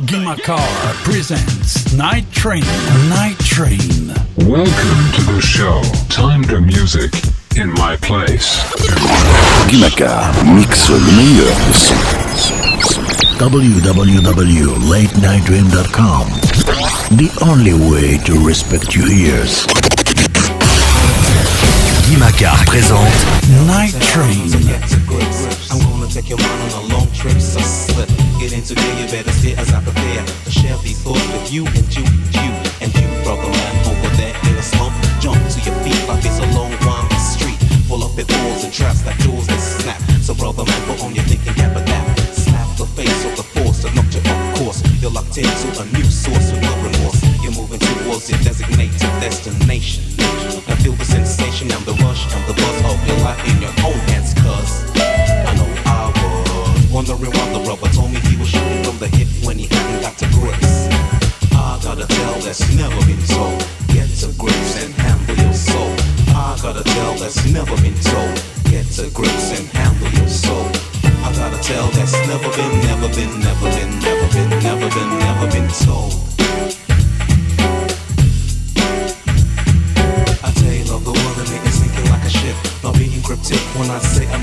Gimakar presents Night Train. Night Train. Welcome to the show. Time to music in my place. Gimakar mixe le meilleur du son. www.latenightdream.com The only way to respect your ears. Gimakar présente Night Train. I'm gonna take you on a long trip, so slip. Get into gear, you better stay as I prepare to share these thoughts with you and you, you and you, brother man over there in the slump. Jump to your feet like it's a long winding street, full of pitfalls and traps like doors that snap. So brother man, put on your thinking cap and that. Slap the face of the force to knock you off course. You're locked into a new source with no remorse. You're moving towards your designated destination. Now feel the sensation and the rush and the buzz of your life in your own hands, cuz wondering why the rubber told me he was shooting from the hip when he hadn't got to grips. I gotta tell that's never been told. Get to grips and handle your soul. I gotta tell that's never been told. Get to grips and handle your soul. I gotta tell that's never been, never been, never been, never been, never been, never been told. I tell you, love the world and make me sinking like a ship. Not being cryptic when I say I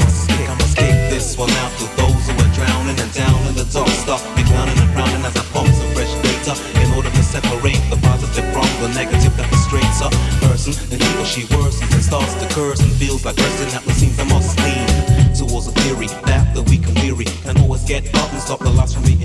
starts to curse and feels like cursing. That seems I must lean towards a theory that the weak and weary can always get up and stop the lives from being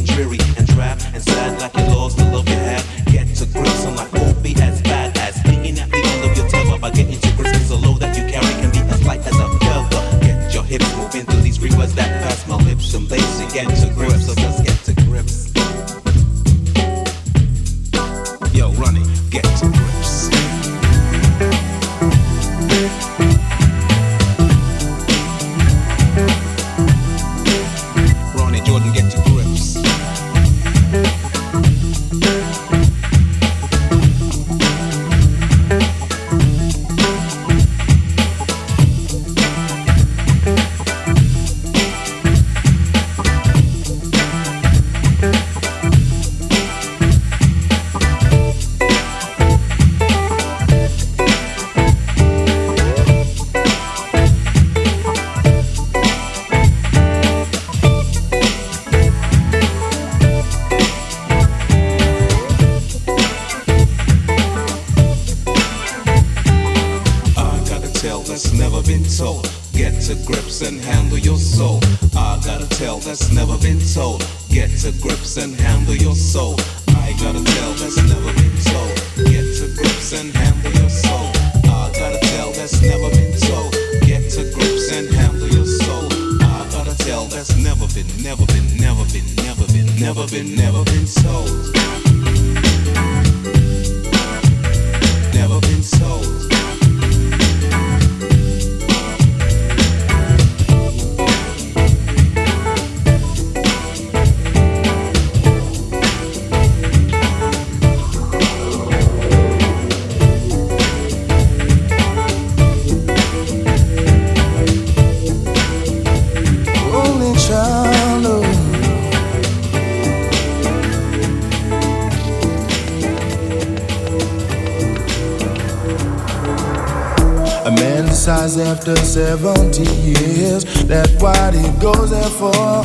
man after 70 years that what he goes there for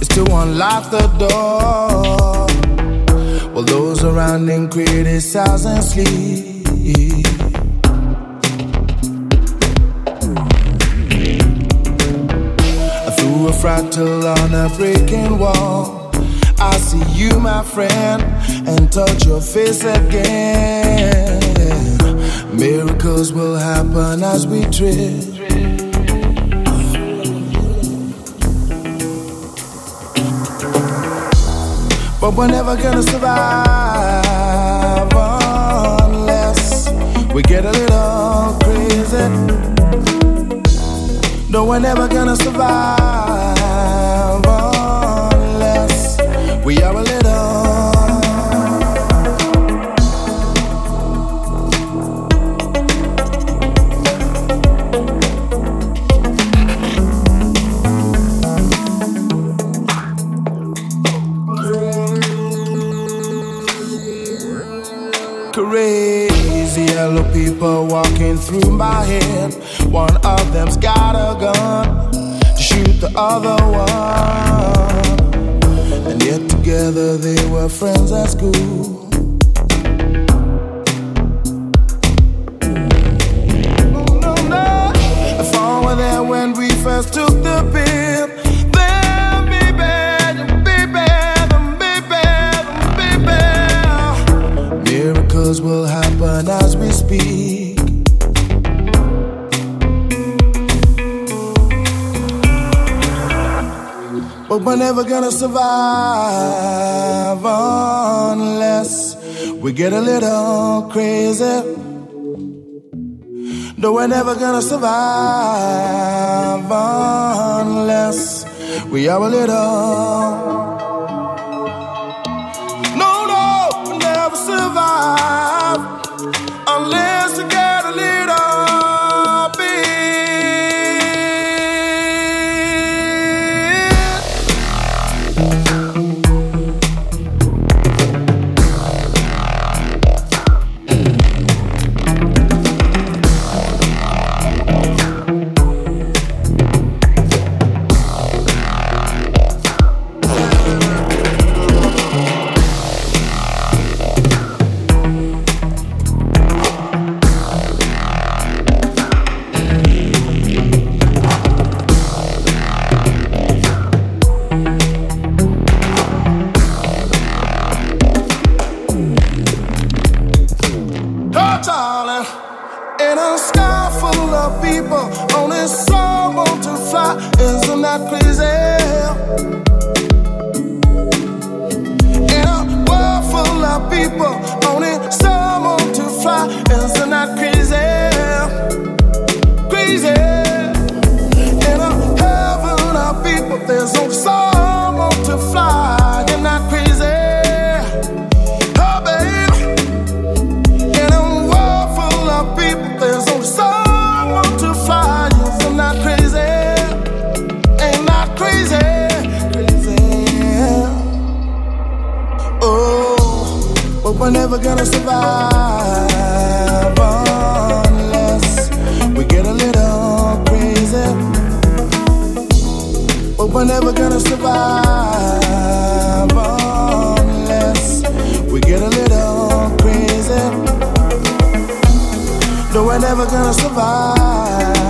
is to unlock the door. While those around him criticize and sleep. Through a fractal on a breaking wall, I see you, my friend, and touch your face again. Miracles will happen as we drift. But we're never gonna survive unless we get a little crazy. No, we're never gonna survive people walking through my head. One of them's got a gun to shoot the other one. And yet together they were friends at school. Never gonna survive unless we get a little crazy. No, we're never gonna survive unless we are a little. But we're never gonna survive unless we get a little crazy. But we're never gonna survive unless we get a little crazy. No, we're never gonna survive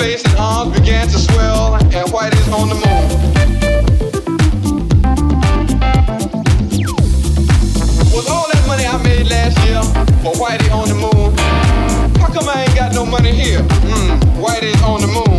face and arms began to swell, and white is on the moon. Was all that money I made last year for Whitey on the moon? How come I ain't got no money here? Hmm, Whitey's on the moon.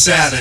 Saturday.